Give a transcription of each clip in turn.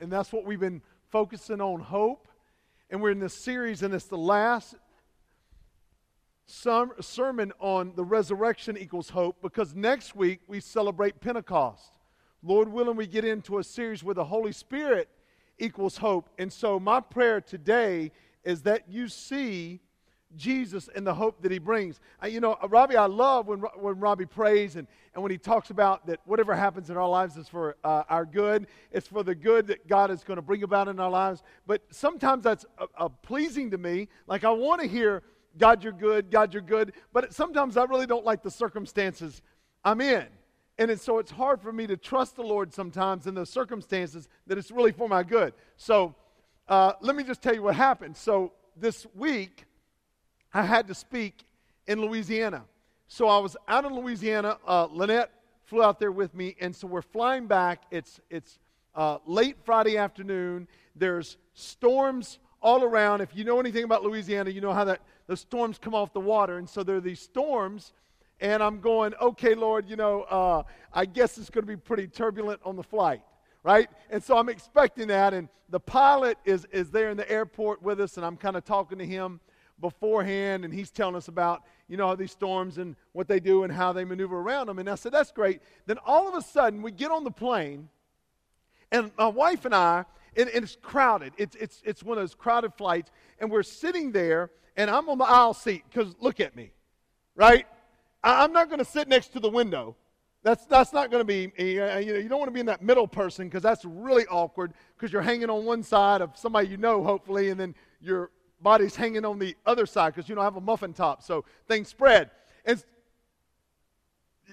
And that's what we've been focusing on hope. And we're in this series, and it's the last sermon on the resurrection equals hope because next week we celebrate Pentecost. Lord willing, we get into a series where the Holy Spirit equals hope. And so, my prayer today is that you see Jesus and the hope that he brings. Uh, you know, Robbie, I love when, when Robbie prays and, and when he talks about that whatever happens in our lives is for uh, our good. It's for the good that God is going to bring about in our lives. But sometimes that's uh, uh, pleasing to me. Like, I want to hear, God, you're good, God, you're good. But sometimes I really don't like the circumstances I'm in. And so it's hard for me to trust the Lord sometimes in those circumstances that it's really for my good. So uh, let me just tell you what happened. So this week, I had to speak in Louisiana. So I was out in Louisiana. Uh, Lynette flew out there with me, and so we're flying back. It's, it's uh, late Friday afternoon. There's storms all around. If you know anything about Louisiana, you know how that the storms come off the water. And so there are these storms, and I'm going, okay, Lord, you know, uh, I guess it's going to be pretty turbulent on the flight, right? And so I'm expecting that, and the pilot is, is there in the airport with us, and I'm kind of talking to him beforehand, and he's telling us about, you know, these storms and what they do and how they maneuver around them. And I said, that's great. Then all of a sudden, we get on the plane, and my wife and I, and, and it's crowded. It's, it's, it's one of those crowded flights, and we're sitting there, and I'm on the aisle seat, because look at me, right? I, I'm not going to sit next to the window. That's, that's not going to be, eh, eh, you know, you don't want to be in that middle person because that's really awkward because you're hanging on one side of somebody you know, hopefully, and then you're body's hanging on the other side because you don't have a muffin top, so things spread. And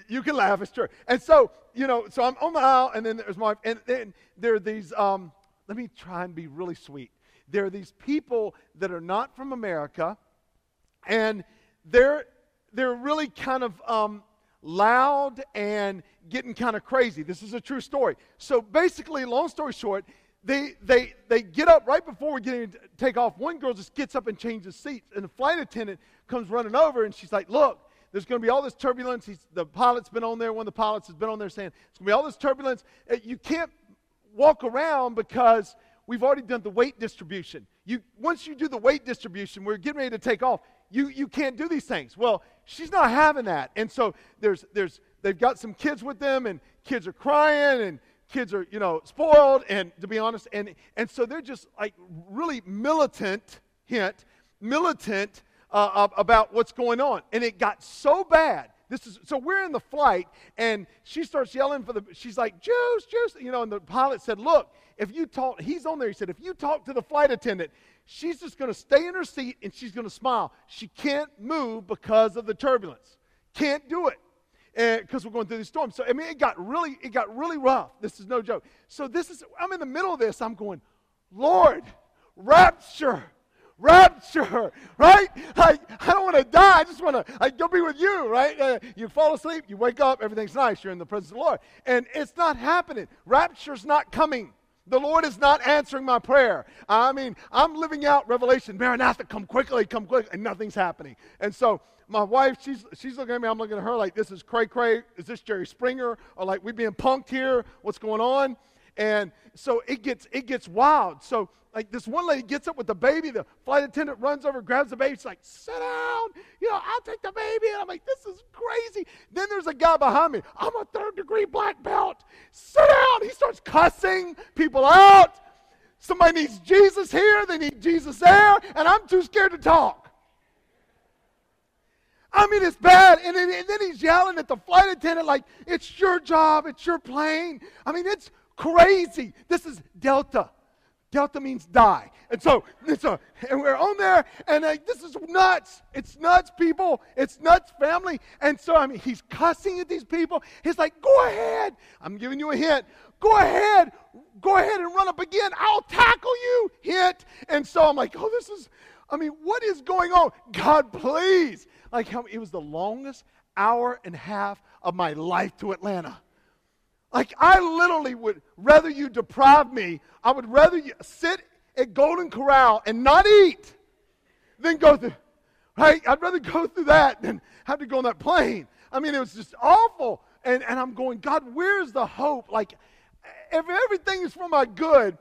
you can laugh, it's true. And so, you know, so I'm on the aisle, and then there's my, and then there are these, um, let me try and be really sweet. There are these people that are not from America, and they're, they're really kind of um, loud and getting kind of crazy. This is a true story. So basically, long story short, they, they, they get up right before we're getting to take off. One girl just gets up and changes seats, and the flight attendant comes running over, and she's like, Look, there's going to be all this turbulence. He's, the pilot's been on there. One of the pilots has been on there saying, It's going to be all this turbulence. Uh, you can't walk around because we've already done the weight distribution. You, once you do the weight distribution, we're getting ready to take off. You, you can't do these things. Well, she's not having that. And so there's, there's, they've got some kids with them, and kids are crying, and kids are, you know, spoiled, and to be honest, and, and so they're just like really militant, hint, militant uh, about what's going on. And it got so bad. This is so we're in the flight, and she starts yelling for the. She's like, "Juice, juice!" You know, and the pilot said, "Look, if you talk, he's on there." He said, "If you talk to the flight attendant, she's just going to stay in her seat and she's going to smile. She can't move because of the turbulence. Can't do it." Because we're going through these storms. So I mean, it got really, it got really rough. This is no joke. So this is, I'm in the middle of this. I'm going, Lord, rapture, rapture, right? I, I don't want to die. I just want to I go be with you, right? Uh, you fall asleep, you wake up, everything's nice. You're in the presence of the Lord, and it's not happening. Rapture's not coming. The Lord is not answering my prayer. I mean, I'm living out Revelation. Maranatha, come quickly, come quickly, and nothing's happening. And so my wife, she's, she's looking at me. I'm looking at her like, this is cray cray. Is this Jerry Springer? Or like, we being punked here? What's going on? And so it gets, it gets wild. So like this one lady gets up with the baby. The flight attendant runs over, grabs the baby. She's like, sit down. You know, I'll take the baby. And I'm like, this is crazy. Then there's a guy behind me. I'm a third degree black belt. Sit down. He starts cussing people out. Somebody needs Jesus here. They need Jesus there. And I'm too scared to talk. I mean, it's bad. And then, and then, he's yelling at the flight attendant, like, it's your job, it's your plane. I mean, it's crazy. This is Delta. Delta means die. And so, and, so, and we're on there, and like, this is nuts. It's nuts, people. It's nuts, family. And so, I mean, he's cussing at these people. He's like, go ahead. I'm giving you a hint. Go ahead. Go ahead and run up again. I'll tackle you. Hint. And so I'm like, oh, this is, I mean, what is going on? God, please. Like, how, it was the longest hour and a half of my life to Atlanta. Like, I literally would rather you deprive me, I would rather you sit at Golden Corral and not eat than go through, right? I'd rather go through that than have to go on that plane. I mean, it was just awful. And, and I'm going, God, where's the hope? Like, if everything is for my good,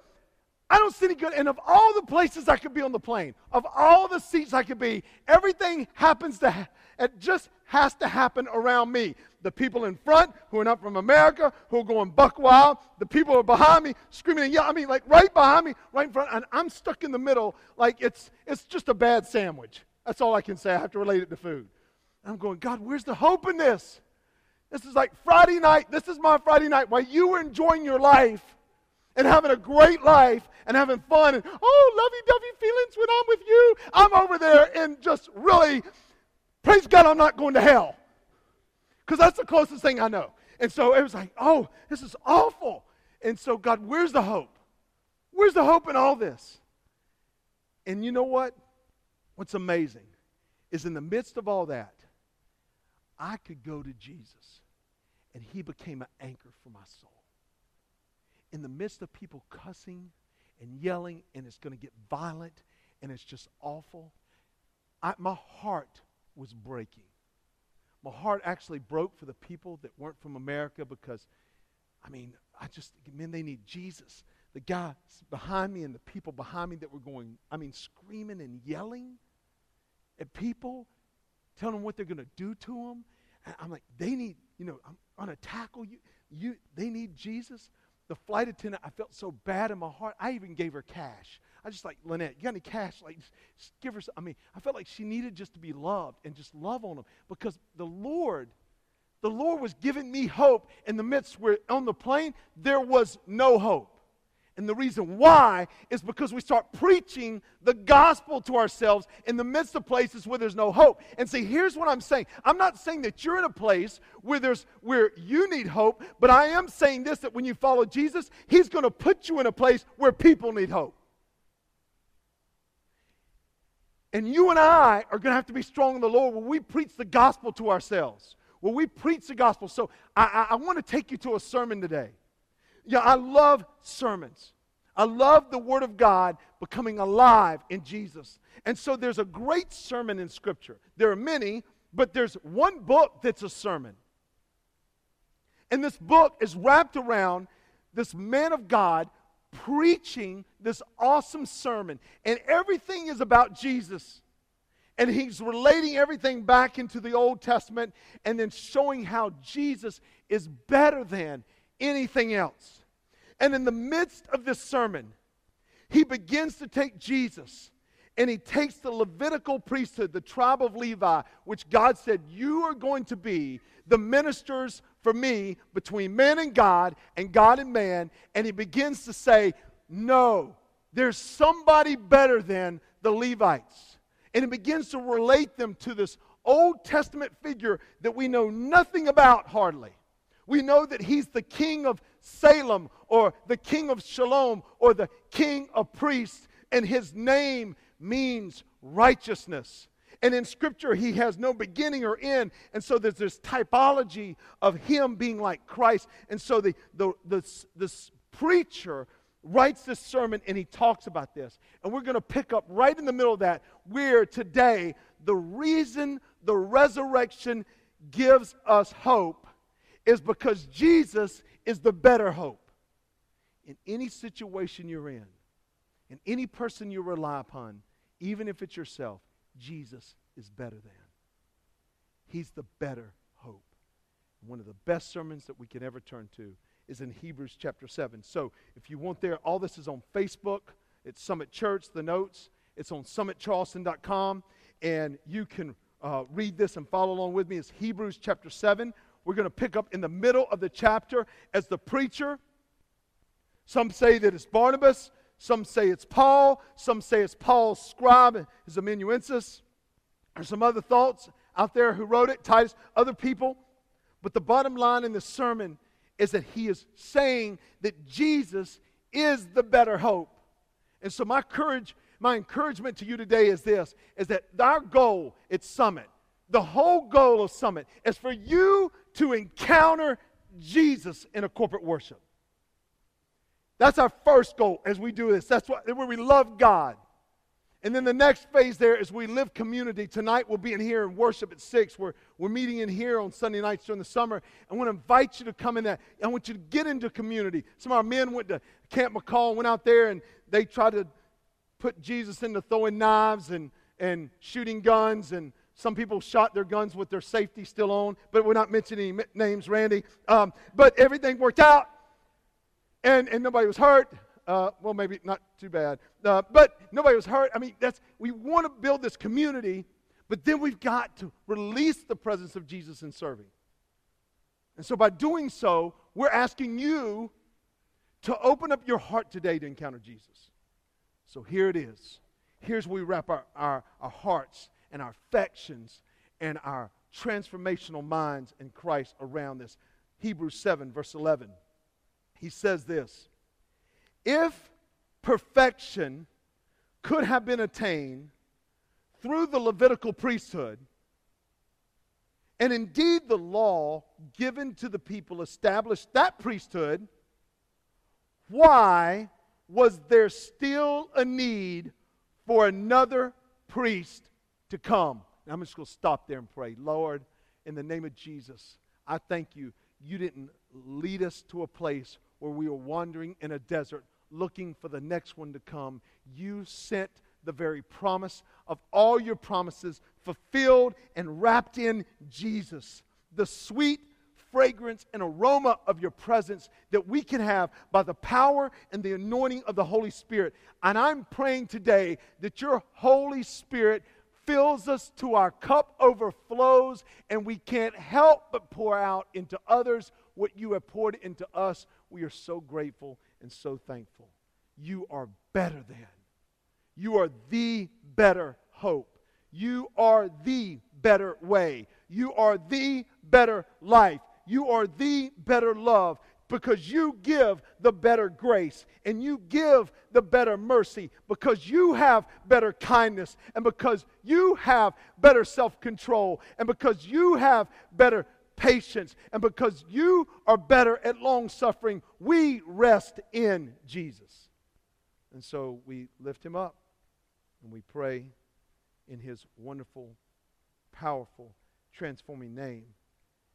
I don't see any good. And of all the places I could be on the plane, of all the seats I could be, everything happens to, it just has to happen around me. The people in front who are not from America, who are going buck wild, the people who are behind me screaming and yelling. I mean, like right behind me, right in front, and I'm stuck in the middle, like it's it's just a bad sandwich. That's all I can say. I have to relate it to food. And I'm going, God, where's the hope in this? This is like Friday night. This is my Friday night while you were enjoying your life and having a great life and having fun and oh lovey-dovey feelings when I'm with you. I'm over there and just really praise God I'm not going to hell. Because that's the closest thing I know. And so it was like, oh, this is awful. And so, God, where's the hope? Where's the hope in all this? And you know what? What's amazing is in the midst of all that, I could go to Jesus and he became an anchor for my soul. In the midst of people cussing and yelling, and it's going to get violent and it's just awful, I, my heart was breaking. My heart actually broke for the people that weren't from America because, I mean, I just, man, they need Jesus. The guy behind me and the people behind me that were going, I mean, screaming and yelling at people, telling them what they're going to do to them. And I'm like, they need, you know, I'm going to tackle you. You, they need Jesus. The flight attendant, I felt so bad in my heart. I even gave her cash. I just like, Lynette, you got any cash? Like, give her some. I mean, I felt like she needed just to be loved and just love on them because the Lord, the Lord was giving me hope in the midst where on the plane there was no hope. And the reason why is because we start preaching the gospel to ourselves in the midst of places where there's no hope. And see, here's what I'm saying. I'm not saying that you're in a place where there's where you need hope, but I am saying this that when you follow Jesus, he's going to put you in a place where people need hope. And you and I are going to have to be strong in the Lord when we preach the gospel to ourselves. When we preach the gospel. So I, I, I want to take you to a sermon today. Yeah, I love sermons. I love the Word of God becoming alive in Jesus. And so there's a great sermon in Scripture. There are many, but there's one book that's a sermon. And this book is wrapped around this man of God preaching this awesome sermon. And everything is about Jesus. And he's relating everything back into the Old Testament and then showing how Jesus is better than anything else. And in the midst of this sermon, he begins to take Jesus and he takes the Levitical priesthood, the tribe of Levi, which God said, You are going to be the ministers for me between man and God and God and man. And he begins to say, No, there's somebody better than the Levites. And he begins to relate them to this Old Testament figure that we know nothing about hardly. We know that he's the king of Salem or the king of Shalom or the king of priests, and his name means righteousness. And in Scripture, he has no beginning or end. And so there's this typology of him being like Christ. And so the, the, the, this preacher writes this sermon and he talks about this. And we're going to pick up right in the middle of that, where today the reason the resurrection gives us hope is because Jesus is the better hope. In any situation you're in, in any person you rely upon, even if it's yourself, Jesus is better than. He's the better hope. One of the best sermons that we can ever turn to is in Hebrews chapter 7. So if you want there, all this is on Facebook. It's Summit Church, the notes. It's on summitcharleston.com. And you can uh, read this and follow along with me. It's Hebrews chapter 7. We're going to pick up in the middle of the chapter as the preacher. Some say that it's Barnabas. Some say it's Paul. Some say it's Paul's scribe, his amanuensis. There's some other thoughts out there who wrote it, Titus, other people. But the bottom line in the sermon is that he is saying that Jesus is the better hope. And so my courage, my encouragement to you today is this is that our goal at Summit, the whole goal of Summit is for you to encounter Jesus in a corporate worship. That's our first goal as we do this. That's what, where we love God. And then the next phase there is we live community. Tonight we'll be in here and worship at 6. We're, we're meeting in here on Sunday nights during the summer. I want to invite you to come in there. I want you to get into community. Some of our men went to Camp McCall, went out there, and they tried to put Jesus into throwing knives and, and shooting guns. And some people shot their guns with their safety still on. But we're not mentioning names, Randy. Um, but everything worked out, and, and nobody was hurt. Uh, well, maybe not too bad. Uh, but nobody was hurt. I mean, that's, we want to build this community, but then we've got to release the presence of Jesus in serving. And so by doing so, we're asking you to open up your heart today to encounter Jesus. So here it is. Here's where we wrap our, our, our hearts and our affections and our transformational minds in Christ around this. Hebrews 7, verse 11. He says this if perfection could have been attained through the Levitical priesthood, and indeed the law given to the people established that priesthood, why was there still a need for another priest to come? Now, I'm just going to stop there and pray. Lord, in the name of Jesus, I thank you. You didn't lead us to a place where we were wandering in a desert looking for the next one to come. You sent the very promise of all your promises fulfilled and wrapped in Jesus. The sweet fragrance and aroma of your presence that we can have by the power and the anointing of the Holy Spirit. And I'm praying today that your Holy Spirit fills us to our cup overflows and we can't help but pour out into others what you have poured into us. We are so grateful and so thankful. You are better than. You are the better hope. You are the better way. You are the better life. You are the better love because you give the better grace and you give the better mercy because you have better kindness and because you have better self control and because you have better patience, and because you are better at long suffering, we rest in Jesus. And so we lift him up and we pray in his wonderful, powerful, transforming name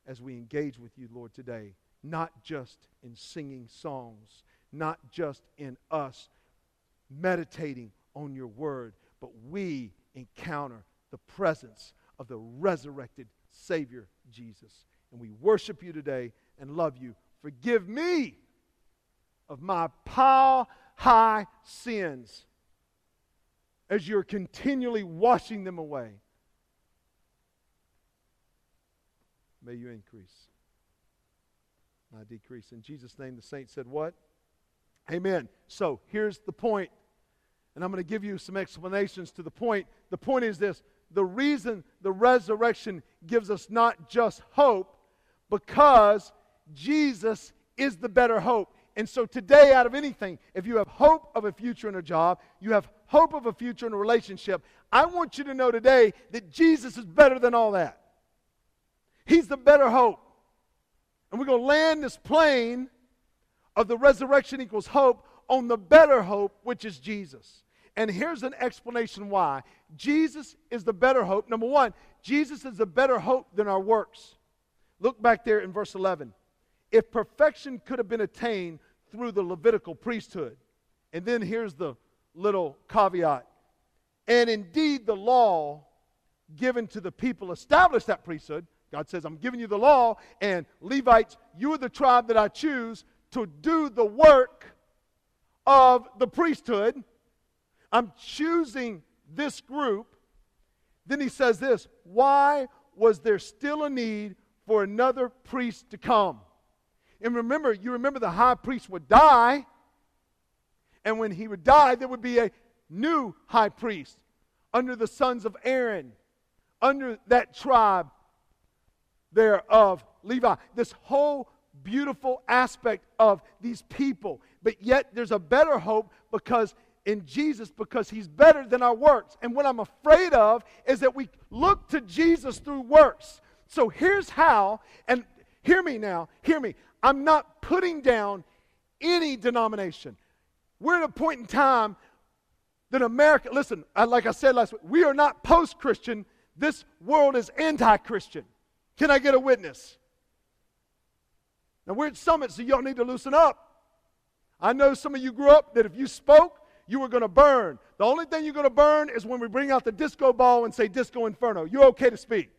as we engage with you, Lord, today. Not just in singing songs, not just in us meditating on your word, but we encounter the presence of the resurrected Savior, Jesus and we worship you today and love you. Forgive me of my pile high sins as you're continually washing them away. May you increase. Decrease. In Jesus' name, the saint said, What? Amen. So here's the point, and I'm going to give you some explanations to the point. The point is this the reason the resurrection gives us not just hope, because Jesus is the better hope. And so today, out of anything, if you have hope of a future in a job, you have hope of a future in a relationship, I want you to know today that Jesus is better than all that. He's the better hope. And we're going to land this plane of the resurrection equals hope on the better hope, which is Jesus. And here's an explanation why. Jesus is the better hope. Number one, Jesus is a better hope than our works. Look back there in verse 11. If perfection could have been attained through the Levitical priesthood, and then here's the little caveat. And indeed, the law given to the people established that priesthood. God says, I'm giving you the law, and Levites, you are the tribe that I choose to do the work of the priesthood. I'm choosing this group. Then he says this Why was there still a need for another priest to come. And remember, you remember the high priest would die, and when he would die, there would be a new high priest under the sons of Aaron, under that tribe there of Levi. This whole beautiful aspect of these people. But yet there's a better hope because in Jesus because he's better than our works. And what I'm afraid of is that we look to Jesus through works. So here's how, and hear me now, hear me. I'm not putting down any denomination. We're at a point in time that America, listen, like I said last week, we are not post Christian. This world is anti Christian. Can I get a witness? Now, we're at Summit, so y'all need to loosen up. I know some of you grew up that if you spoke, you were going to burn. The only thing you're going to burn is when we bring out the disco ball and say disco inferno. You're okay to speak.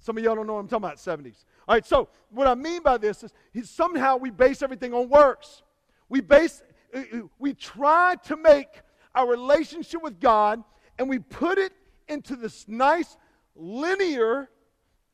Some of y'all don't know what I'm talking about, 70s. All right, so what I mean by this is somehow we base everything on works. We base, uh, uh, we try to make our relationship with God and we put it into this nice linear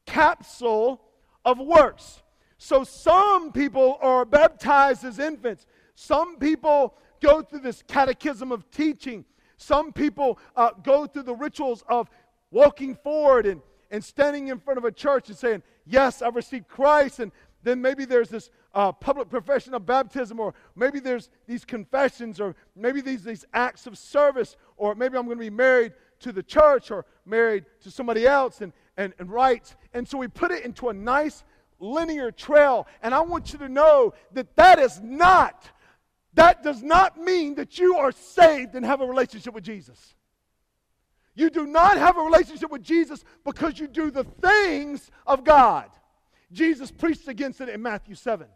capsule of works. So some people are baptized as infants. Some people go through this catechism of teaching. Some people uh, go through the rituals of walking forward and, and standing in front of a church and saying, Yes, I've received Christ. And then maybe there's this uh, public profession of baptism, or maybe there's these confessions, or maybe these, these acts of service, or maybe I'm going to be married to the church or married to somebody else and, and, and rites. And so we put it into a nice linear trail. And I want you to know that that is not, that does not mean that you are saved and have a relationship with Jesus. You do not have a relationship with Jesus because you do the things of God. Jesus preached against it in Matthew 7.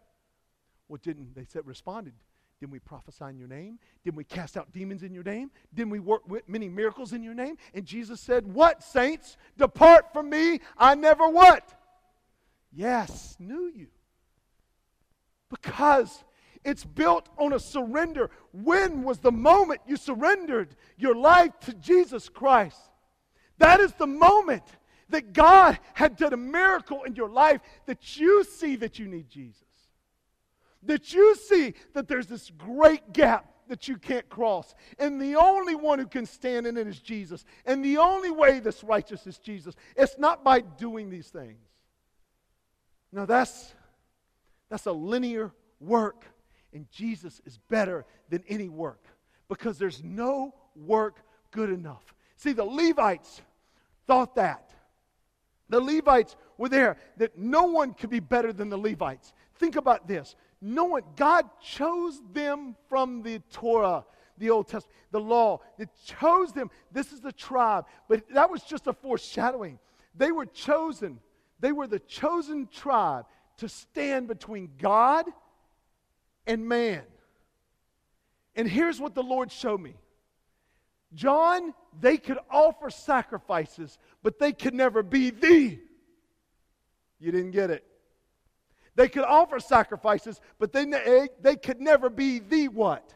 Well, didn't they said responded? Didn't we prophesy in your name? Didn't we cast out demons in your name? Didn't we work with many miracles in your name? And Jesus said, What, saints? Depart from me. I never what? Yes, knew you. Because it's built on a surrender. When was the moment you surrendered your life to Jesus Christ? That is the moment that God had done a miracle in your life that you see that you need Jesus that you see that there's this great gap that you can't cross. And the only one who can stand in it is Jesus. And the only way that's righteous is Jesus. It's not by doing these things. Now that's, that's a linear work. And Jesus is better than any work because there's no work good enough. See, the Levites thought that. The Levites were there, that no one could be better than the Levites. Think about this no one, God chose them from the Torah, the Old Testament, the law. It chose them. This is the tribe. But that was just a foreshadowing. They were chosen. They were the chosen tribe to stand between God and man. And here's what the Lord showed me John, they could offer sacrifices, but they could never be the. You didn't get it. They could offer sacrifices, but they, they could never be the what?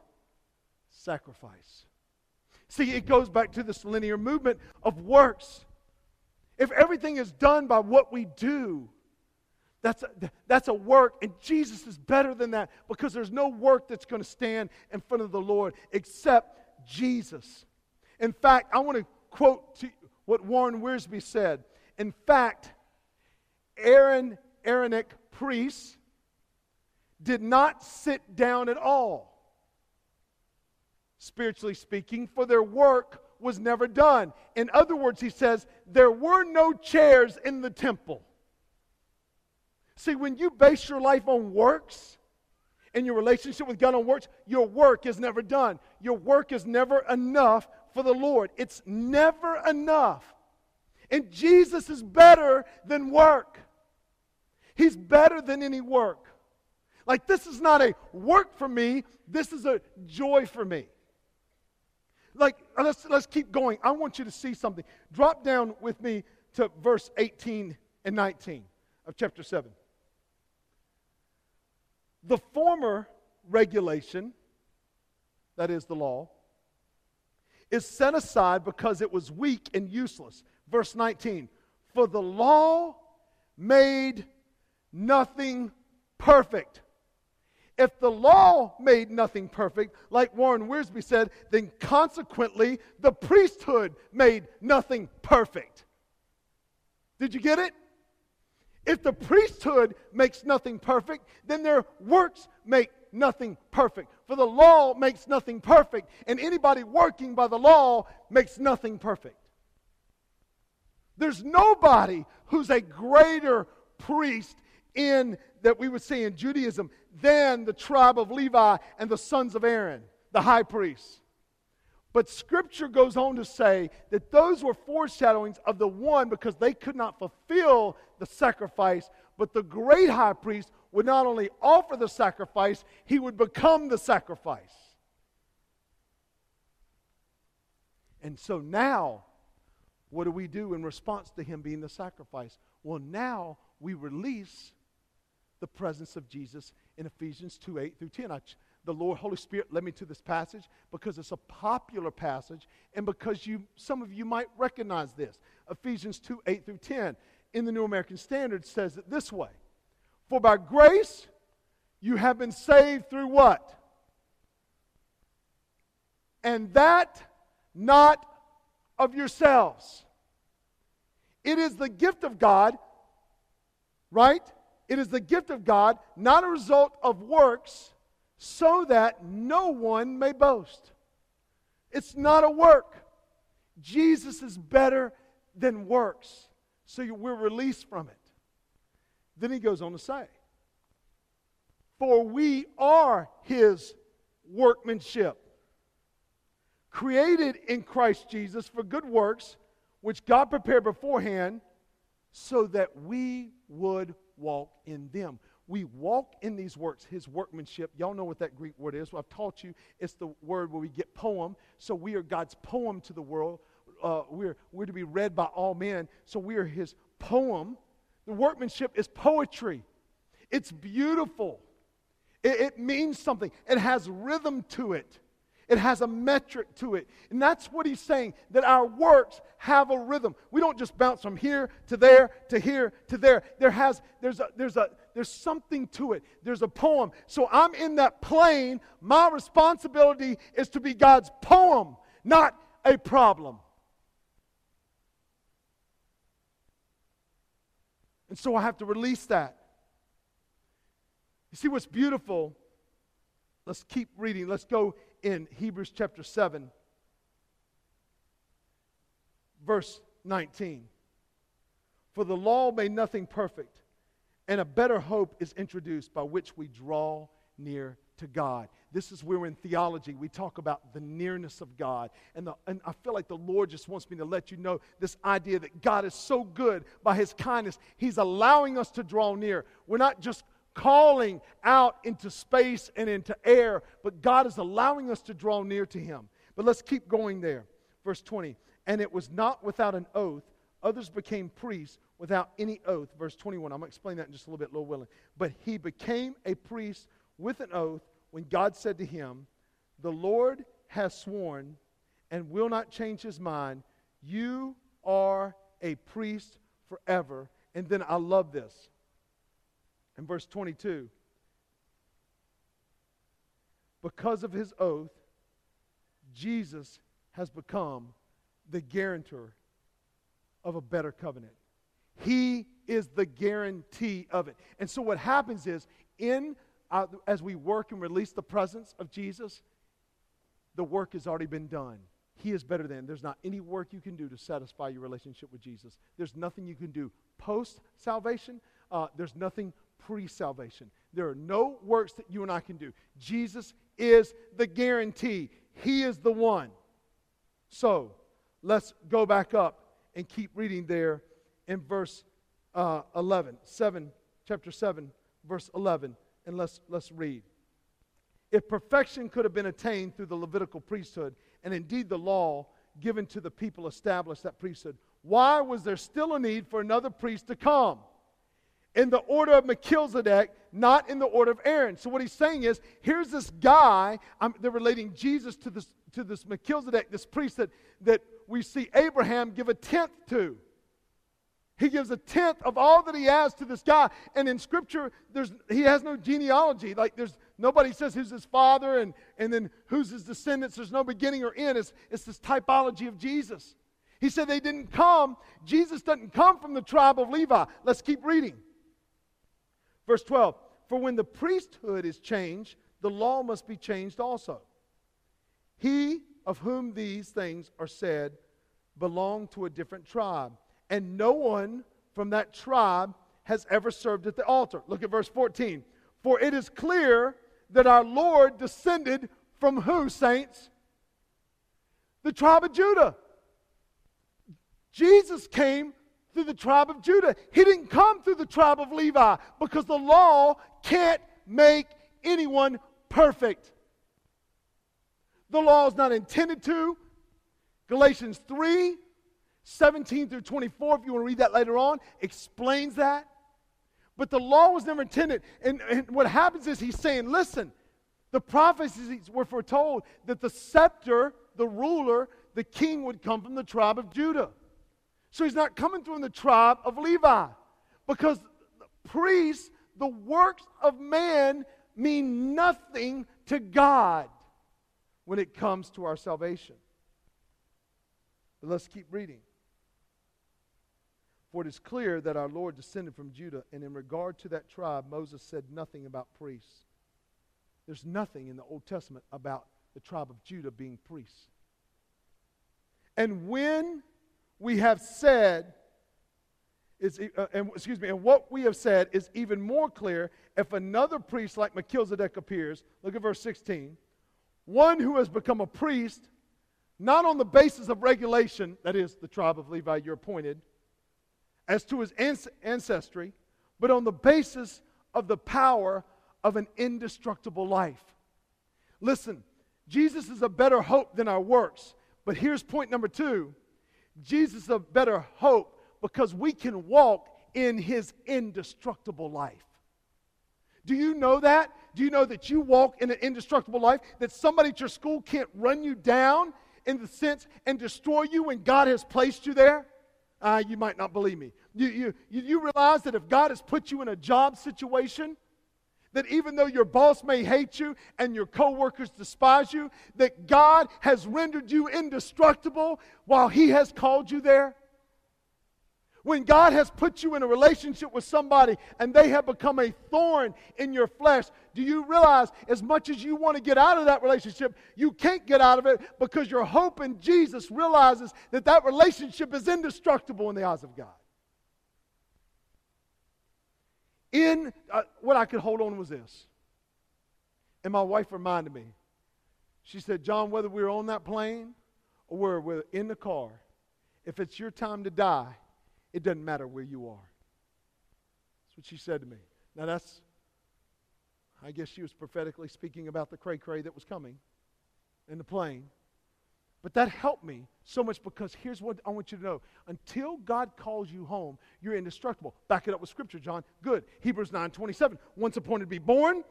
Sacrifice. See, it goes back to this linear movement of works. If everything is done by what we do, that's a, that's a work, and Jesus is better than that because there's no work that's going to stand in front of the Lord except Jesus. In fact, I want to quote to what Warren Wiersbe said. In fact, Aaron Aaronic priests did not sit down at all, spiritually speaking, for their work was never done. In other words, he says, there were no chairs in the temple. See, when you base your life on works, and your relationship with God on works, your work is never done. Your work is never enough for the Lord. It's never enough. And Jesus is better than work. He's better than any work. Like, this is not a work for me, this is a joy for me. Like, let's, let's keep going. I want you to see something. Drop down with me to verse 18 and 19 of chapter 7. The former regulation, that is the law, is set aside because it was weak and useless. Verse 19 For the law made nothing perfect. If the law made nothing perfect, like Warren Wiersbe said, then consequently the priesthood made nothing perfect. Did you get it? If the priesthood makes nothing perfect, then their works make nothing perfect. For the law makes nothing perfect, and anybody working by the law makes nothing perfect. There's nobody who's a greater priest in that we would say in Judaism than the tribe of Levi and the sons of Aaron, the high priests. But scripture goes on to say that those were foreshadowings of the one because they could not fulfill the sacrifice, but the great high priest would not only offer the sacrifice, he would become the sacrifice. And so now, what do we do in response to him being the sacrifice? Well, now we release the presence of Jesus in Ephesians 2 8 through 10. I, the Lord, Holy Spirit, led me to this passage because it's a popular passage and because you, some of you might recognize this. Ephesians 2 8 through 10 in the New American Standard says it this way For by grace you have been saved through what? And that not of yourselves. It is the gift of God, right? It is the gift of God, not a result of works, so that no one may boast. It's not a work. Jesus is better than works. So we're released from it. Then he goes on to say, For we are his workmanship, created in Christ Jesus for good works, which God prepared beforehand so that we would walk in them. We walk in these works, his workmanship. Y'all know what that Greek word is. I've taught you. It's the word where we get poem. So we are God's poem to the world. Uh, we're, we're to be read by all men. So we are his poem. The workmanship is poetry, it's beautiful, it, it means something, it has rhythm to it. It has a metric to it. And that's what he's saying that our works have a rhythm. We don't just bounce from here to there to here to there. There has there's a there's a there's something to it. There's a poem. So I'm in that plane. My responsibility is to be God's poem, not a problem. And so I have to release that. You see what's beautiful? Let's keep reading. Let's go in Hebrews chapter 7, verse 19. For the law made nothing perfect, and a better hope is introduced by which we draw near to God. This is where in theology we talk about the nearness of God. And, the, and I feel like the Lord just wants me to let you know this idea that God is so good by His kindness. He's allowing us to draw near. We're not just calling out into space and into air, but God is allowing us to draw near to Him. But let's keep going there. Verse 20. And it was not without an oath, others became priests without any oath. Verse 21. I'm going to explain that in just a little bit, Lord willing. But he became a priest with an oath when God said to him, The Lord has sworn and will not change his mind. You are a priest forever. And then I love this in verse 22 because of his oath, Jesus has become the guarantor of a better covenant. He is the guarantee of it. And so what happens is, in uh, as we work and release the presence of Jesus, the work has already been done. He is better than. There's not any work you can do to satisfy your relationship with Jesus. There's nothing you can do post salvation. Uh, there's nothing pre salvation. There are no works that you and I can do. Jesus is the guarantee, He is the one. So let's go back up and keep reading there in verse uh, 11, 7, chapter 7, verse 11, and let's, let's read. If perfection could have been attained through the Levitical priesthood, and indeed the law given to the people established that priesthood, why was there still a need for another priest to come? In the order of Melchizedek, not in the order of Aaron. So what he's saying is, here's this guy, I'm, they're relating Jesus to this, to this Melchizedek, this priest that, that we see Abraham give a tenth to. He gives a tenth of all that he has to this guy. And in Scripture, there's, he has no genealogy. Like there's nobody says who's his father and, and then who's his descendants. There's no beginning or end. It's, it's this typology of Jesus. He said they didn't come. Jesus doesn't come from the tribe of Levi. Let's keep reading. Verse 12 For when the priesthood is changed, the law must be changed also. He of whom these things are said belonged to a different tribe, and no one from that tribe has ever served at the altar. Look at verse 14. For it is clear that our Lord descended from who, saints? the tribe of Judah. Jesus came through the tribe of Judah. He didn't come through the tribe of Levi because the law can't make anyone perfect. The law is not intended to. Galatians 3 17 through 24, if you want to read that later on, explains that. But the law was never intended. And, and what happens is he's saying, listen, the prophecies were foretold that the scepter, the ruler, the king would come from the tribe of Judah. So he's not coming from the tribe of Levi because the priests, the works of man, mean nothing to God when it comes to our salvation. But let's keep reading. For it is clear that our Lord descended from Judah, and in regard to that tribe, Moses said nothing about priests. There's nothing in the Old Testament about the tribe of Judah being priests. And when we have said, is, uh, and, excuse me, and what we have said is even more clear if another priest like Melchizedek appears. Look at verse 16. One who has become a priest, not on the basis of regulation, that is, the tribe of Levi you're appointed, as to his ancestry, but on the basis of the power of an indestructible life. Listen, Jesus is a better hope than our works. But here's point number two Jesus a better hope because we can walk in his indestructible life. Do you know that? Do you know that you walk in an indestructible life? That somebody at your school can't run you down in the sense and destroy you when God has placed you there? Uh, you might not believe me. You, you, you realize that if God has put you in a job situation, that even though your boss may hate you and your coworkers despise you, that God has rendered you indestructible while He has called you there? When God has put you in a relationship with somebody and they have become a thorn in your flesh, do you realize as much as you want to get out of that relationship, you can't get out of it because your hope in Jesus realizes that that relationship is indestructible in the eyes of God? In uh, what I could hold on was this. And my wife reminded me. She said, John, whether we're on that plane or we're in the car, if it's your time to die, it doesn't matter where you are. That's what she said to me. Now, that's, I guess she was prophetically speaking about the cray cray that was coming in the plane. But that helped me so much because here's what I want you to know. Until God calls you home, you're indestructible. Back it up with scripture, John. Good. Hebrews 9 27. Once appointed to be born,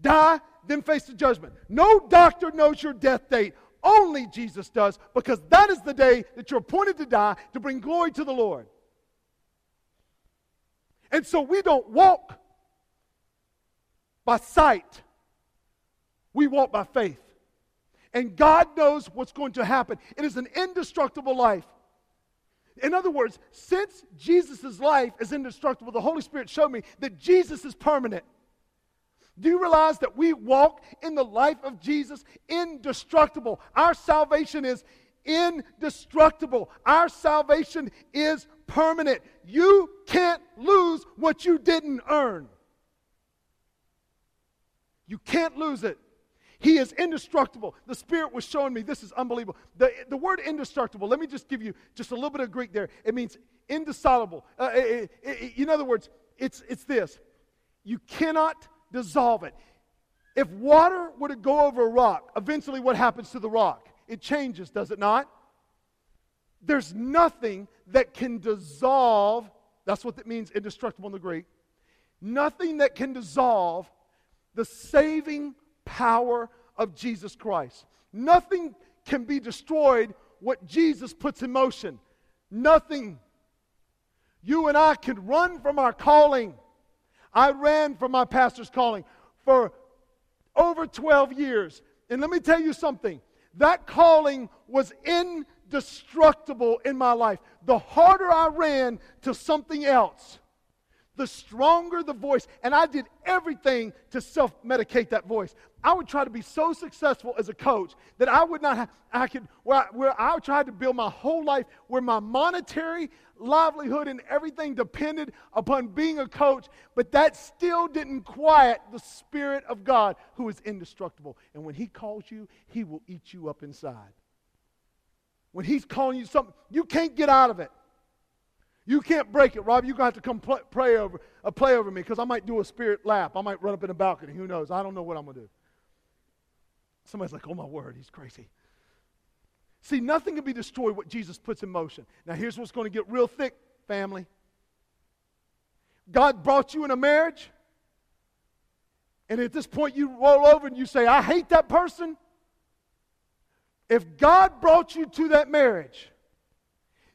die, then face the judgment. No doctor knows your death date. Only Jesus does because that is the day that you're appointed to die to bring glory to the Lord. And so we don't walk by sight, we walk by faith. And God knows what's going to happen. It is an indestructible life. In other words, since Jesus' life is indestructible, the Holy Spirit showed me that Jesus is permanent. Do you realize that we walk in the life of Jesus indestructible? Our salvation is indestructible. Our salvation is permanent. You can't lose what you didn't earn. You can't lose it. He is indestructible. The Spirit was showing me this is unbelievable. The, the word indestructible, let me just give you just a little bit of Greek there. It means indissoluble. Uh, it, it, it, in other words, it's, it's this you cannot dissolve it. If water were to go over a rock, eventually what happens to the rock? It changes, does it not? There's nothing that can dissolve, that's what that means, indestructible in the Greek. Nothing that can dissolve the saving power of Jesus Christ. Nothing can be destroyed what Jesus puts in motion. Nothing. You and I can run from our calling. I ran from my pastor's calling for over 12 years. And let me tell you something that calling was indestructible in my life. The harder I ran to something else, the stronger the voice. And I did everything to self medicate that voice. I would try to be so successful as a coach that I would not have, I could, where I, where I tried to build my whole life where my monetary livelihood and everything depended upon being a coach, but that still didn't quiet the Spirit of God who is indestructible. And when He calls you, He will eat you up inside. when He's calling you something, you can't get out of it. You can't break it, Rob. You're going to have to come play, pray over, uh, play over me because I might do a spirit lap. I might run up in the balcony. Who knows? I don't know what I'm going to do. Somebody's like, oh my word, he's crazy. See, nothing can be destroyed what Jesus puts in motion. Now, here's what's going to get real thick, family. God brought you in a marriage, and at this point you roll over and you say, I hate that person. If God brought you to that marriage,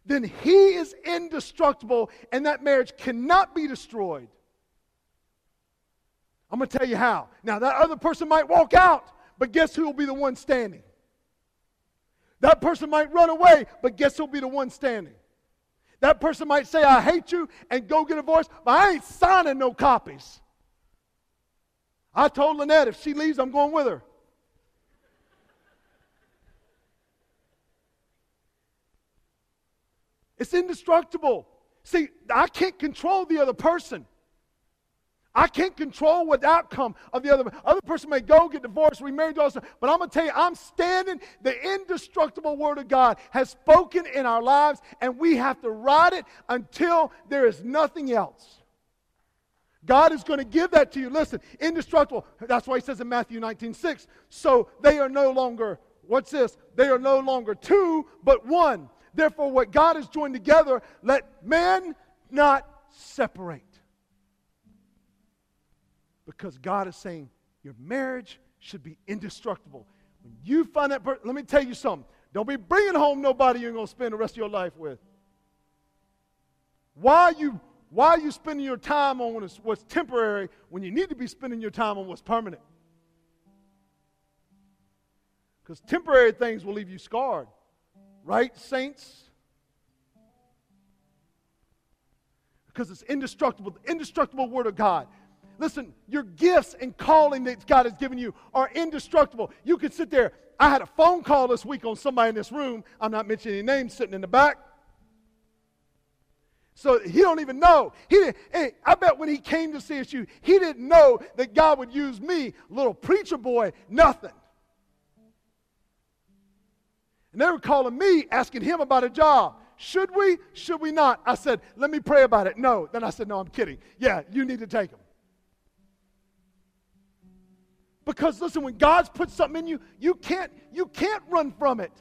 then He is indestructible, and that marriage cannot be destroyed. I'm going to tell you how. Now, that other person might walk out, but guess who will be the one standing? That person might run away, but guess who'll be the one standing? That person might say, I hate you, and go get a divorce, but I ain't signing no copies. I told Lynette if she leaves, I'm going with her. It's indestructible. See, I can't control the other person. I can't control what the outcome of the other. Other person may go get divorced, remarried, also, but I'm going to tell you, I'm standing. The indestructible Word of God has spoken in our lives, and we have to ride it until there is nothing else. God is going to give that to you. Listen, indestructible. That's why He says in Matthew 19 6. So they are no longer, what's this? They are no longer two, but one. Therefore, what God has joined together, let man not separate. Because God is saying your marriage should be indestructible. When you find that person, let me tell you something. Don't be bringing home nobody you're going to spend the rest of your life with. Why are you, why are you spending your time on what's, what's temporary when you need to be spending your time on what's permanent? Because temporary things will leave you scarred. Right, saints? Because it's indestructible, the indestructible Word of God. Listen, your gifts and calling that God has given you are indestructible. You could sit there. I had a phone call this week on somebody in this room. I'm not mentioning any names sitting in the back. So he don't even know. He didn't, hey, I bet when he came to CSU, he didn't know that God would use me, little preacher boy, nothing. And they were calling me, asking him about a job. Should we? Should we not? I said, let me pray about it. No. Then I said, no, I'm kidding. Yeah, you need to take him. Because listen, when God's put something in you, you can't, you can't run from it.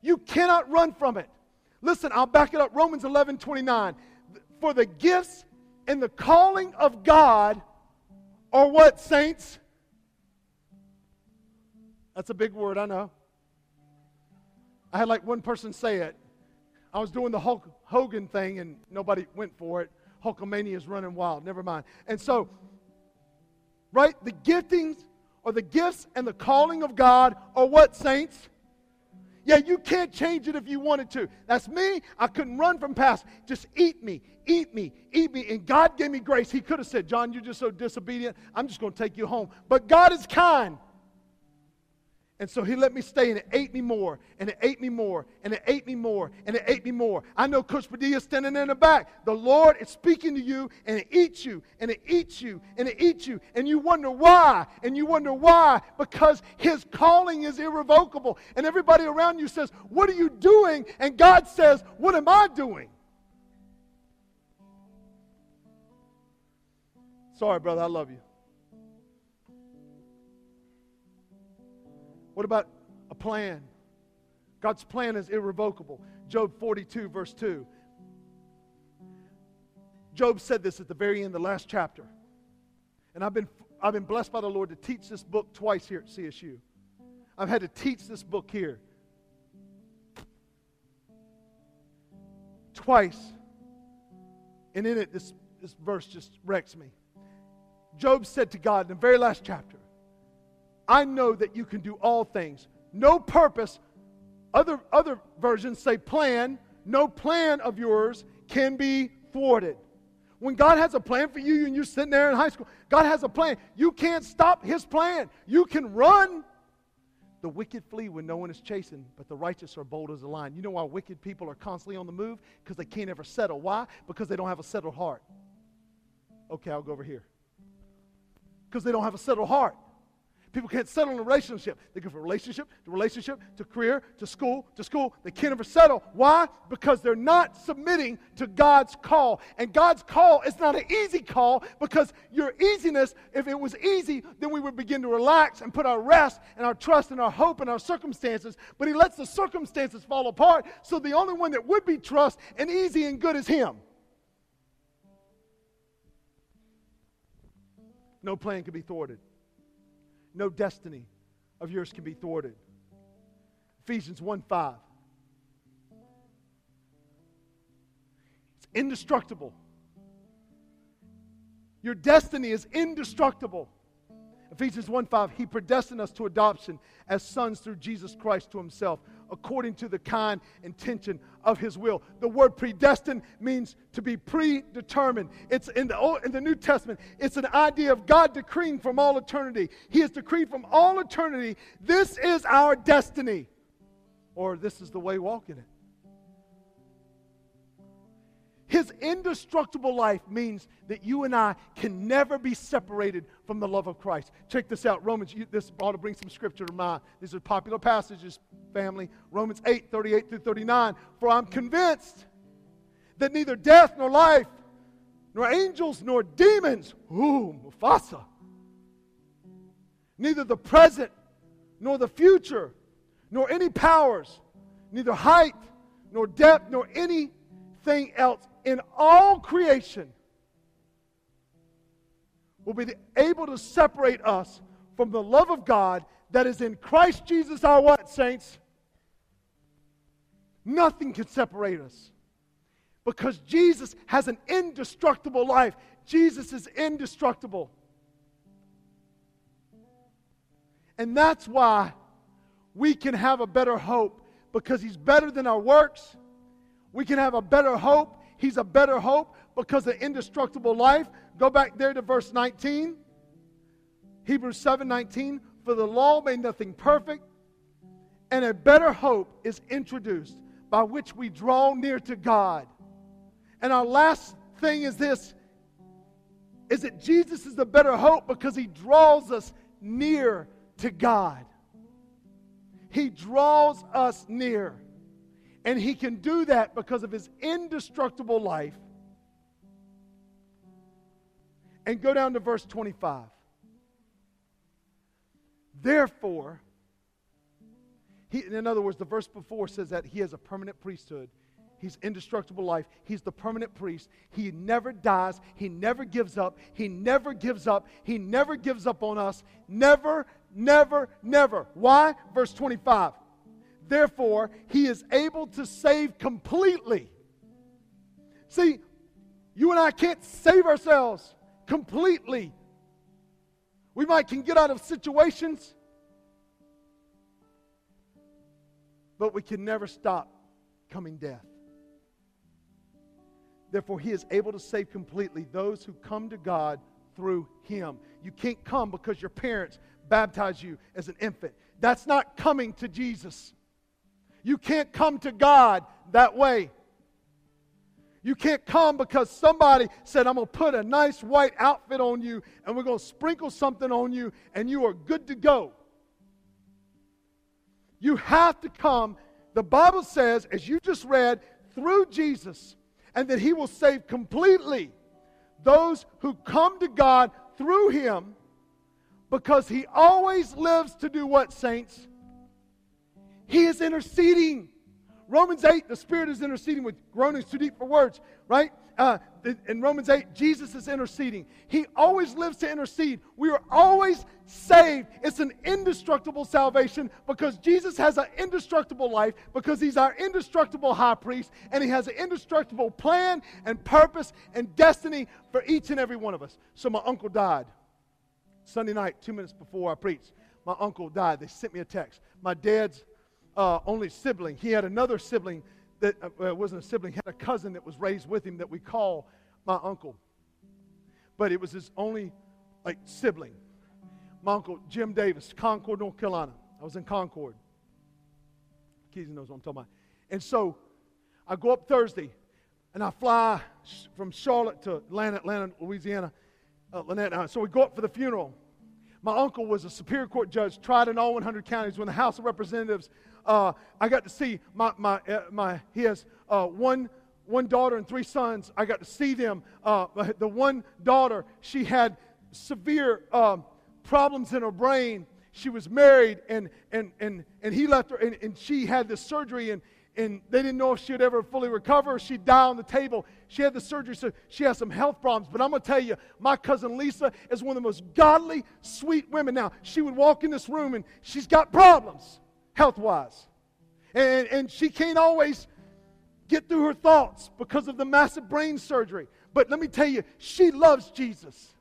You cannot run from it. Listen, I'll back it up. Romans 11, 29. For the gifts and the calling of God are what, saints? That's a big word, I know. I had like one person say it. I was doing the Hulk Hogan thing and nobody went for it. Hulkamania is running wild. Never mind. And so right? The giftings or the gifts and the calling of God are what, saints? Yeah, you can't change it if you wanted to. That's me. I couldn't run from past. Just eat me, eat me, eat me. And God gave me grace. He could have said, John, you're just so disobedient. I'm just going to take you home. But God is kind. And so he let me stay, and it ate me more, and it ate me more, and it ate me more, and it ate me more. I know Coach Padilla standing in the back. The Lord is speaking to you, and it eats you, and it eats you, and it eats you. And you wonder why, and you wonder why, because his calling is irrevocable. And everybody around you says, What are you doing? And God says, What am I doing? Sorry, brother, I love you. What about a plan? God's plan is irrevocable. Job 42, verse 2. Job said this at the very end, the last chapter. And I've been, I've been blessed by the Lord to teach this book twice here at CSU. I've had to teach this book here twice. And in it, this, this verse just wrecks me. Job said to God in the very last chapter, I know that you can do all things. No purpose. Other, other versions say plan. No plan of yours can be thwarted. When God has a plan for you and you're sitting there in high school, God has a plan. You can't stop His plan. You can run. The wicked flee when no one is chasing, but the righteous are bold as a lion. You know why wicked people are constantly on the move? Because they can't ever settle. Why? Because they don't have a settled heart. Okay, I'll go over here. Because they don't have a settled heart. People can't settle in a relationship. They go from relationship to relationship to career to school to school. They can't ever settle. Why? Because they're not submitting to God's call. And God's call is not an easy call because your easiness, if it was easy, then we would begin to relax and put our rest and our trust and our hope in our circumstances. But He lets the circumstances fall apart. So the only one that would be trust and easy and good is Him. No plan can be thwarted no destiny of yours can be thwarted. Ephesians 1 5. It's indestructible. Your destiny is indestructible. Ephesians 1 5, He predestined us to adoption as sons through Jesus Christ to Himself, according to the kind intention of His will. The word predestined means to be predetermined. It's in the, Old, in the New Testament, it's an idea of God decreeing from all eternity. He has decreed from all eternity, this is our destiny, or this is the way walking it. His indestructible life means that you and I can never be separated from the love of Christ. Check this out. Romans, you, this ought to bring some scripture to mind. These are popular passages, family. Romans 8, 38 through 39. For I'm convinced that neither death nor life, nor angels nor demons, ooh, Mufasa, neither the present nor the future, nor any powers, neither height nor depth, nor anything else in all creation will be able to separate us from the love of God that is in Christ Jesus our what, saints? Nothing can separate us. Because Jesus has an indestructible life. Jesus is indestructible. And that's why we can have a better hope because he's better than our works. We can have a better hope He's a better hope because of indestructible life. Go back there to verse 19. Hebrews 7 19. For the law made nothing perfect, and a better hope is introduced by which we draw near to God. And our last thing is this is that Jesus is the better hope because he draws us near to God. He draws us near. And he can do that because of his indestructible life. And go down to verse 25. Therefore, he, in other words, the verse before says that he has a permanent priesthood. He's indestructible life. He's the permanent priest. He never dies. He never gives up. He never gives up. He never gives up on us. Never, never, never. Why? Verse 25. Therefore, he is able to save completely. See, you and I can't save ourselves completely. We might can get out of situations, but we can never stop coming death. Therefore, he is able to save completely those who come to God through him. You can't come because your parents baptized you as an infant. That's not coming to Jesus. You can't come to God that way. You can't come because somebody said, I'm going to put a nice white outfit on you and we're going to sprinkle something on you and you are good to go. You have to come, the Bible says, as you just read, through Jesus, and that He will save completely those who come to God through Him because He always lives to do what, saints? He is interceding. Romans 8, the Spirit is interceding with groanings too deep for words, right? Uh, in Romans 8, Jesus is interceding. He always lives to intercede. We are always saved. It's an indestructible salvation because Jesus has an indestructible life, because He's our indestructible high priest, and He has an indestructible plan and purpose and destiny for each and every one of us. So, my uncle died Sunday night, two minutes before I preached. My uncle died. They sent me a text. My dad's uh, only sibling. He had another sibling that uh, wasn't a sibling, he had a cousin that was raised with him that we call my uncle. But it was his only like sibling. My uncle Jim Davis, Concord, North Carolina. I was in Concord. Keezy knows what I'm talking about. And so I go up Thursday and I fly from Charlotte to Atlanta, Atlanta, Louisiana. Uh, Lynette, so we go up for the funeral. My uncle was a Superior Court judge, tried in all 100 counties. When the House of Representatives, uh, I got to see my, my, uh, my he has uh, one, one daughter and three sons. I got to see them. Uh, the one daughter, she had severe um, problems in her brain. She was married, and, and, and, and he left her, and, and she had this surgery, and, and they didn't know if she'd ever fully recover. She'd die on the table. She had the surgery, so she has some health problems. But I'm going to tell you, my cousin Lisa is one of the most godly, sweet women. Now, she would walk in this room and she's got problems health wise. And, and she can't always get through her thoughts because of the massive brain surgery. But let me tell you, she loves Jesus.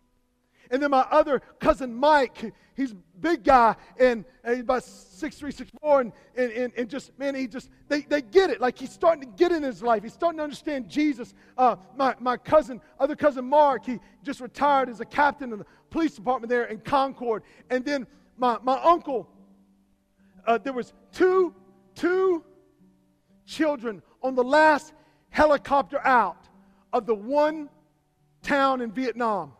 And then my other cousin Mike, he's big guy and, and he's about six three, six four, and, and, and, and, just, man, he just, they, they get it. Like he's starting to get in his life. He's starting to understand Jesus. Uh, my, my cousin, other cousin Mark, he just retired as a captain in the police department there in Concord. And then my, my uncle, uh, there was two, two children on the last helicopter out of the one town in Vietnam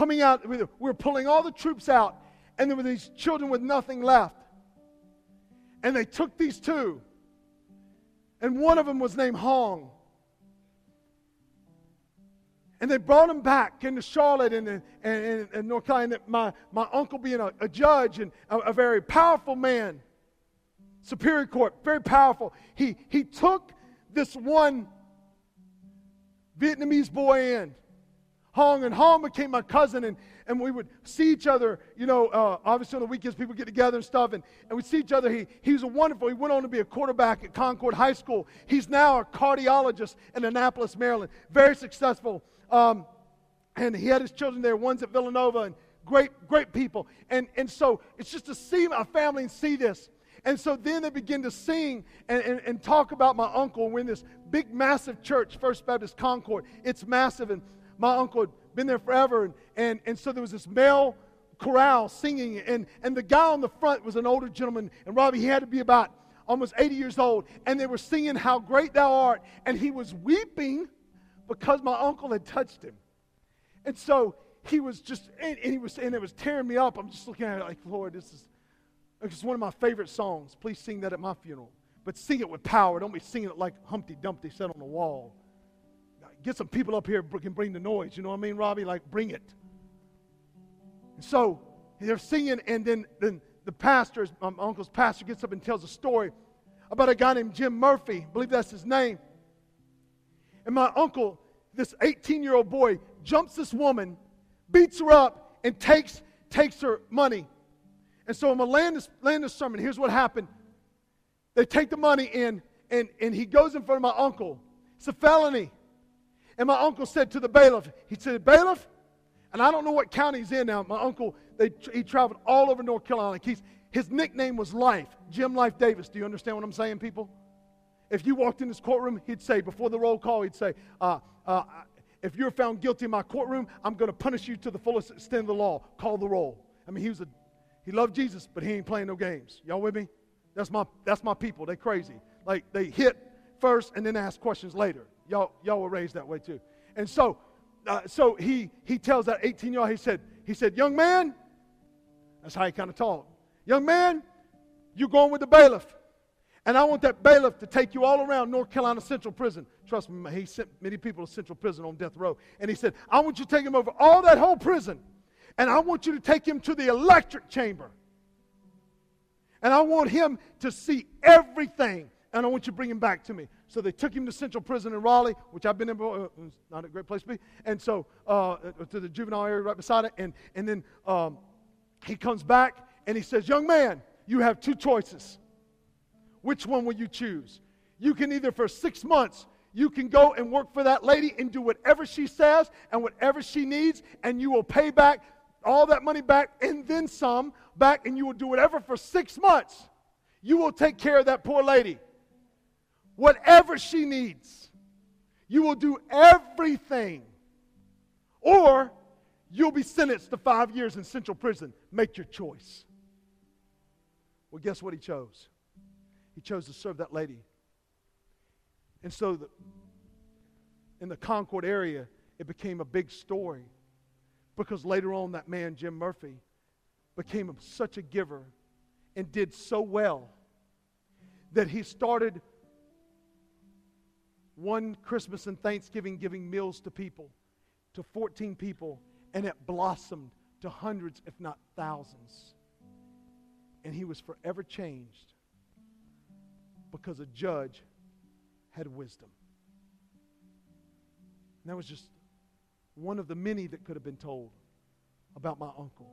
coming out, we were pulling all the troops out, and there were these children with nothing left. And they took these two, and one of them was named Hong. And they brought him back into Charlotte and, and, and, and North Carolina. My, my uncle being a, a judge and a, a, very powerful man, Superior Court, very powerful. He, he took this one Vietnamese boy in Hong, and Hong became my cousin, and, and we would see each other, you know, uh, obviously on the weekends people get together and stuff, and, and we'd see each other. He, he was a wonderful, he went on to be a quarterback at Concord High School. He's now a cardiologist in Annapolis, Maryland. Very successful. Um, and he had his children there, one's at Villanova, and great, great people. And, and so it's just to see my family and see this. And so then they begin to sing and, and, and talk about my uncle. We're in this big, massive church, First Baptist Concord. It's massive. And my uncle had been there forever. And, and, and so there was this male chorale singing. And, and the guy on the front was an older gentleman. And Robbie, he had to be about almost 80 years old. And they were singing, How Great Thou Art. And he was weeping because my uncle had touched him. And so he was just, and, and he was, and it was tearing me up. I'm just looking at it like, Lord, this is, it's one of my favorite songs. Please sing that at my funeral. But sing it with power. Don't be singing it like Humpty Dumpty said on the wall get some people up here can bring the noise. You know what I mean, Robbie? Like, bring it. And so they're singing, and then, then the pastor, my uncle's pastor, gets up and tells a story about a guy named Jim Murphy. I believe that's his name. And my uncle, this 18 year old boy, jumps this woman, beats her up, and takes, takes her money. And so I'm to land this, land this sermon. Here's what happened. They take the money in, and, and he goes in front of my uncle. It's a felony. And my uncle said to the bailiff, he said, Bailiff, and I don't know what county he's in now. My uncle, they, he traveled all over North Carolina. He's, his nickname was Life, Jim Life Davis. Do you understand what I'm saying, people? If you walked in this courtroom, he'd say, before the roll call, he'd say, uh, uh, if you're found guilty in my courtroom, I'm going to punish you to the fullest extent of the law. Call the roll. I mean, he was a, he loved Jesus, but he ain't playing no games. Y'all with me? That's my, that's my people. They crazy. Like they hit first and then ask questions later. Y'all, y'all were raised that way too. And so, uh, so he, he tells that 18 year old, he said, he said, young man, that's how he kind of talked. Young man, you're going with the bailiff. And I want that bailiff to take you all around North Carolina Central Prison. Trust me, he sent many people to Central Prison on death row. And he said, I want you to take him over all that whole prison. And I want you to take him to the electric chamber. And I want him to see everything. And I want you to bring him back to me. So they took him to Central Prison in Raleigh, which I've been in before. It's uh, not a great place to be. And so uh, to the juvenile area right beside it. And, and then um, he comes back and he says, Young man, you have two choices. Which one will you choose? You can either, for six months, you can go and work for that lady and do whatever she says and whatever she needs, and you will pay back all that money back and then some back, and you will do whatever for six months. You will take care of that poor lady whatever she needs. You will do everything. Or you'll be sentenced to five years in central prison. Make your choice. Well, guess what he chose? He chose to serve that lady. And so the, in the Concord area, it became a big story Because later on, that man, Jim Murphy, became such a giver and did so well that he started one Christmas and Thanksgiving giving meals to people, to 14 people, and it blossomed to hundreds, if not thousands. And he was forever changed because a judge had wisdom. And that was just one of the many that could have been told about my uncle.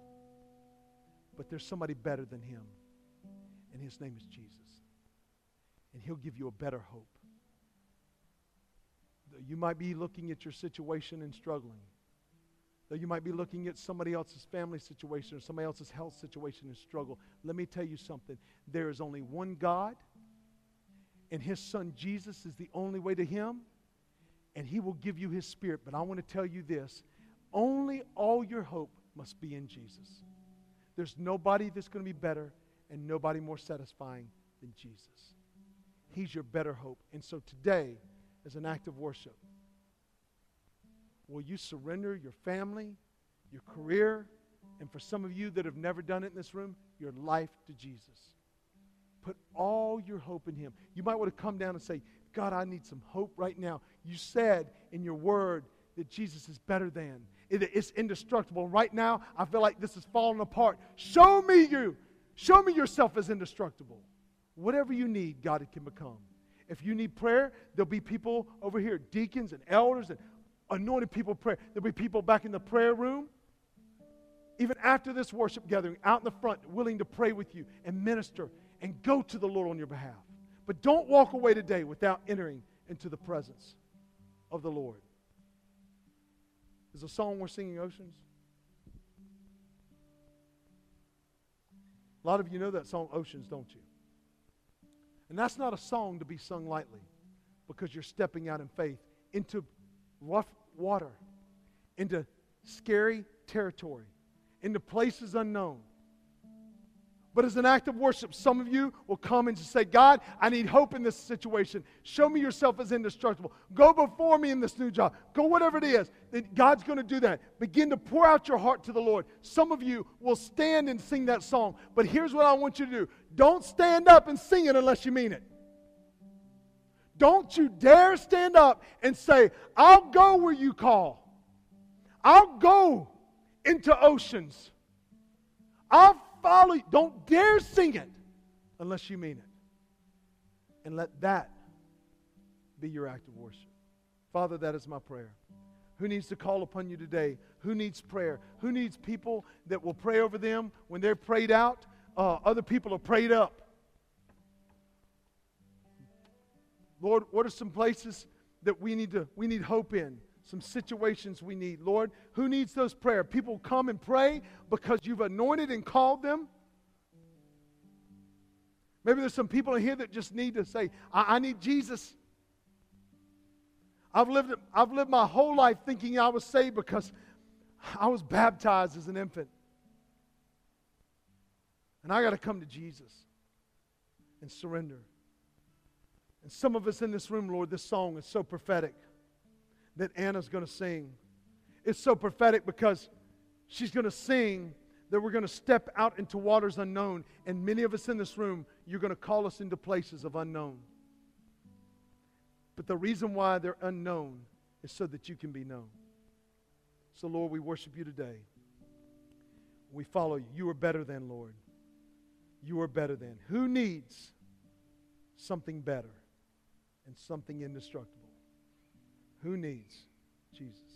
But there's somebody better than him, and his name is Jesus. And he'll give you a better hope. You might be looking at your situation and struggling. Though you might be looking at somebody else's family situation or somebody else's health situation and struggle. Let me tell you something. There is only one God, and his son Jesus is the only way to him, and he will give you his spirit. But I want to tell you this only all your hope must be in Jesus. There's nobody that's going to be better and nobody more satisfying than Jesus. He's your better hope. And so today, as an act of worship, will you surrender your family, your career, and for some of you that have never done it in this room, your life to Jesus? Put all your hope in Him. You might want to come down and say, God, I need some hope right now. You said in your word that Jesus is better than. It, it's indestructible. Right now, I feel like this is falling apart. Show me you. Show me yourself as indestructible. Whatever you need, God, it can become. If you need prayer, there'll be people over here, deacons and elders and anointed people pray. There'll be people back in the prayer room, even after this worship gathering, out in the front, willing to pray with you and minister and go to the Lord on your behalf. But don't walk away today without entering into the presence of the Lord. Is the song we're singing Oceans? A lot of you know that song, Oceans, don't you? And that's not a song to be sung lightly because you're stepping out in faith into rough water, into scary territory, into places unknown. But as an act of worship, some of you will come and just say, God, I need hope in this situation. Show me yourself as indestructible. Go before me in this new job. Go whatever it is. Then God's going to do that. Begin to pour out your heart to the Lord. Some of you will stand and sing that song. But here's what I want you to do don't stand up and sing it unless you mean it. Don't you dare stand up and say, I'll go where you call. I'll go into oceans. I'll follow you. Don't dare sing it unless you mean it. And let that be your act of worship. Father, that is my prayer. Who needs to call upon you today? Who needs prayer? Who needs people that will pray over them when they're prayed out? Uh, other people are prayed up. Lord, what are some places that we need to we need hope in? Some situations we need. Lord, who needs those prayer? People come and pray because you've anointed and called them. Maybe there's some people in here that just need to say, I, I need Jesus. I've lived, I've lived my whole life thinking I was saved because I was baptized as an infant. And I got to come to Jesus and surrender. And some of us in this room, Lord, this song is so prophetic that Anna's going to sing. It's so prophetic because she's going to sing that we're going to step out into waters unknown. And many of us in this room, you're going to call us into places of unknown. But the reason why they're unknown is so that you can be known. So, Lord, we worship you today. We follow you. You are better than, Lord. You are better than. Who needs something better and something indestructible? Who needs Jesus?